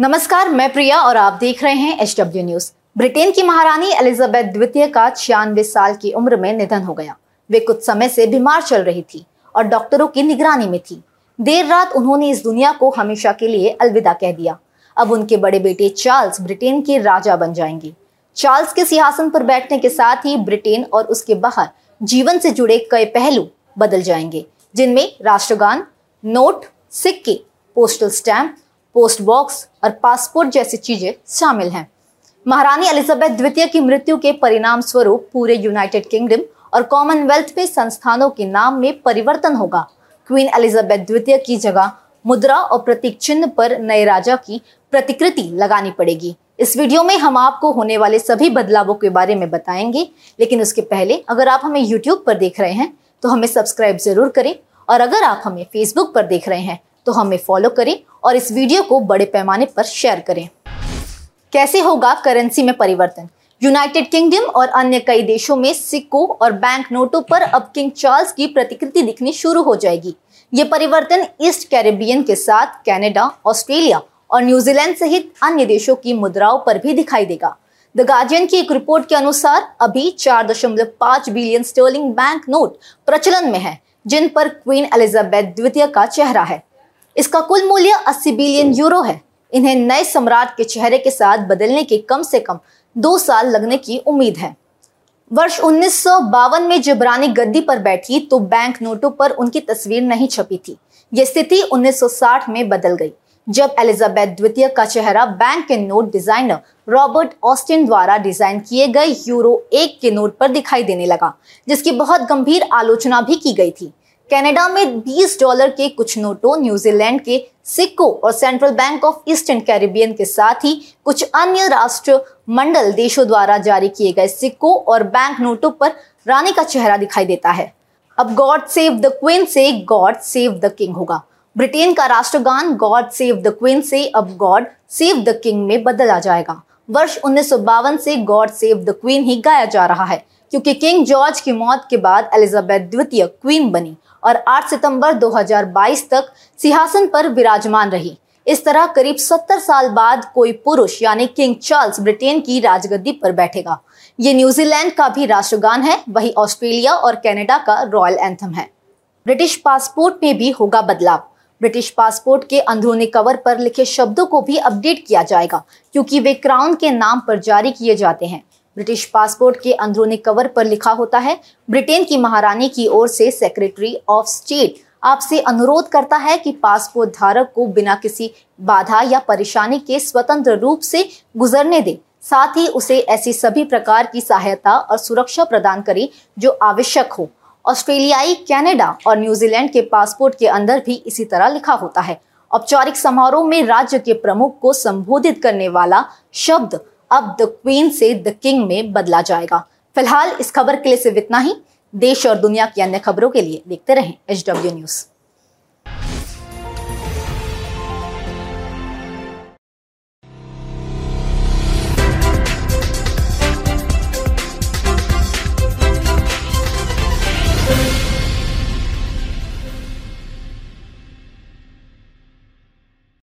नमस्कार, मैं प्रिया और आप देख रहे हैं एच डब्ल्यू न्यूज़ ब्रिटेन की महारानी एलिजाबेथ द्वितीय का छियानवे साल की उम्र में निधन हो गया। वे कुछ समय से बीमार चल रही थी और डॉक्टरों की निगरानी में थी। देर रात उन्होंने इस दुनिया को हमेशा के लिए अलविदा कह दिया। अब उनके बड़े बेटे चार्ल्स ब्रिटेन के राजा बन जाएँगे। चार्ल्स के सिंहासन पर बैठने के साथ ही ब्रिटेन और उसके बाहर जीवन से जुड़े कई पहलू बदल जाएँगे, जिनमें राष्ट्रगान, नोट, सिक्के, पोस्टल स्टैम्प पोस्ट बॉक्स और पासपोर्ट जैसी चीज़ें शामिल हैं। महारानी एलिजाबेथ द्वितीय की मृत्यु के परिणाम स्वरूप पूरे यूनाइटेड किंगडम और कॉमनवेल्थ में संस्थानों के नाम में परिवर्तन होगा। क्वीन एलिजाबेथ द्वितीय की जगह मुद्रा और प्रतीक चिन्ह पर नए राजा की प्रतिकृति लगानी पड़ेगी। इस वीडियो में हम आपको होने वाले सभी बदलावों के बारे में बताएँगे, लेकिन उसके पहले अगर आप हमें यूट्यूब पर देख रहे हैं तो हमें सब्सक्राइब ज़रूर करें और अगर आप हमें फेसबुक पर देख रहे हैं तो हमें फॉलो करें और इस वीडियो को बड़े पैमाने पर शेयर करें। कैसे होगा करेंसी में परिवर्तन? यूनाइटेड किंगडम और अन्य कई देशों में सिक्कों और बैंक नोटों पर अब किंग चार्ल्स की प्रतिकृति दिखनी शुरू हो जाएगी। ये परिवर्तन ईस्ट कैरेबियन के साथ कनाडा, ऑस्ट्रेलिया और न्यूजीलैंड सहित अन्य देशों की मुद्राओं पर भी दिखाई देगा। द गार्जियन की एक रिपोर्ट के अनुसार अभी 4.5 बिलियन स्टर्लिंग बैंक नोट प्रचलन में है जिन पर क्वीन एलिजाबेथ द्वितीय का चेहरा है। इसका कुल मूल्य 80 बिलियन यूरो है। इन्हें नए सम्राट के चेहरे के साथ बदलने के कम से कम दो साल लगने की उम्मीद है। वर्ष उन्नीस सौ बावन में जब रानी गद्दी पर बैठी तो बैंक नोटों पर उनकी तस्वीर नहीं छपी थी। यह स्थिति 1960 में बदल गई, जब एलिजाबेथ द्वितीय का चेहरा बैंक के नोट डिज़ाइनर रॉबर्ट ऑस्टिन द्वारा डिज़ाइन किए गए यूरो एक के नोट पर दिखाई देने लगा, जिसकी बहुत गंभीर आलोचना भी की गई थी। कनाडा में 20 डॉलर के कुछ नोटों, न्यूजीलैंड के सिक्कों और Central Bank of Eastern Caribbean के साथ ही कुछ अन्य राष्ट्र मंडल देशों द्वारा जारी किए गए सिक्कों और बैंक नोटों पर रानी का चेहरा दिखाई देता है। अब गॉड सेव द क्वीन से गॉड सेव द किंग होगा। ब्रिटेन का राष्ट्रगान गॉड सेव द क्वीन से अब गॉड सेव द किंग में बदला जाएगा। वर्ष उन्नीस सौ बावन से गॉड सेव द क्वीन ही गाया जा रहा है, क्योंकि किंग जॉर्ज की मौत के बाद एलिजाबेथ द्वितीय क्वीन बनी और 8 सितंबर 2022 तक सिंहासन पर विराजमान रही। इस तरह करीब 70 साल बाद कोई पुरुष, यानी किंग चार्ल्स, ब्रिटेन की राजगद्दी पर बैठेगा। ये न्यूजीलैंड का भी राष्ट्रगान है, वही ऑस्ट्रेलिया और कनाडा का रॉयल एंथम है। ब्रिटिश पासपोर्ट में भी होगा बदलाव। ब्रिटिश पासपोर्ट के अंदरूनी कवर पर लिखे शब्दों को भी अपडेट किया जाएगा, क्योंकि वे क्राउन के नाम पर जारी किए जाते हैं। ब्रिटिश पासपोर्ट के अंदरूनी कवर पर लिखा होता है, ब्रिटेन की महारानी की ओर से सेक्रेटरी ऑफ़ स्टेट आपसे अनुरोध करता है कि पासपोर्ट धारक को बिना किसी बाधा या परेशानी के स्वतंत्र रूप से गुजरने दे। साथ ही उसे ऐसी सभी प्रकार की सहायता और सुरक्षा प्रदान करे जो आवश्यक हो। ऑस्ट्रेलियाई, कनाडा और न्यूजीलैंड के पासपोर्ट के अंदर भी इसी तरह लिखा होता है। औपचारिक समारोह में राज्य के प्रमुख को संबोधित करने वाला शब्द अब द क्वीन से द किंग में बदला जाएगा। फ़िलहाल इस खबर के लिए सिर्फ़ इतना ही। देश और दुनिया की अन्य खबरों के लिए देखते रहें एच डब्ल्यू न्यूज़।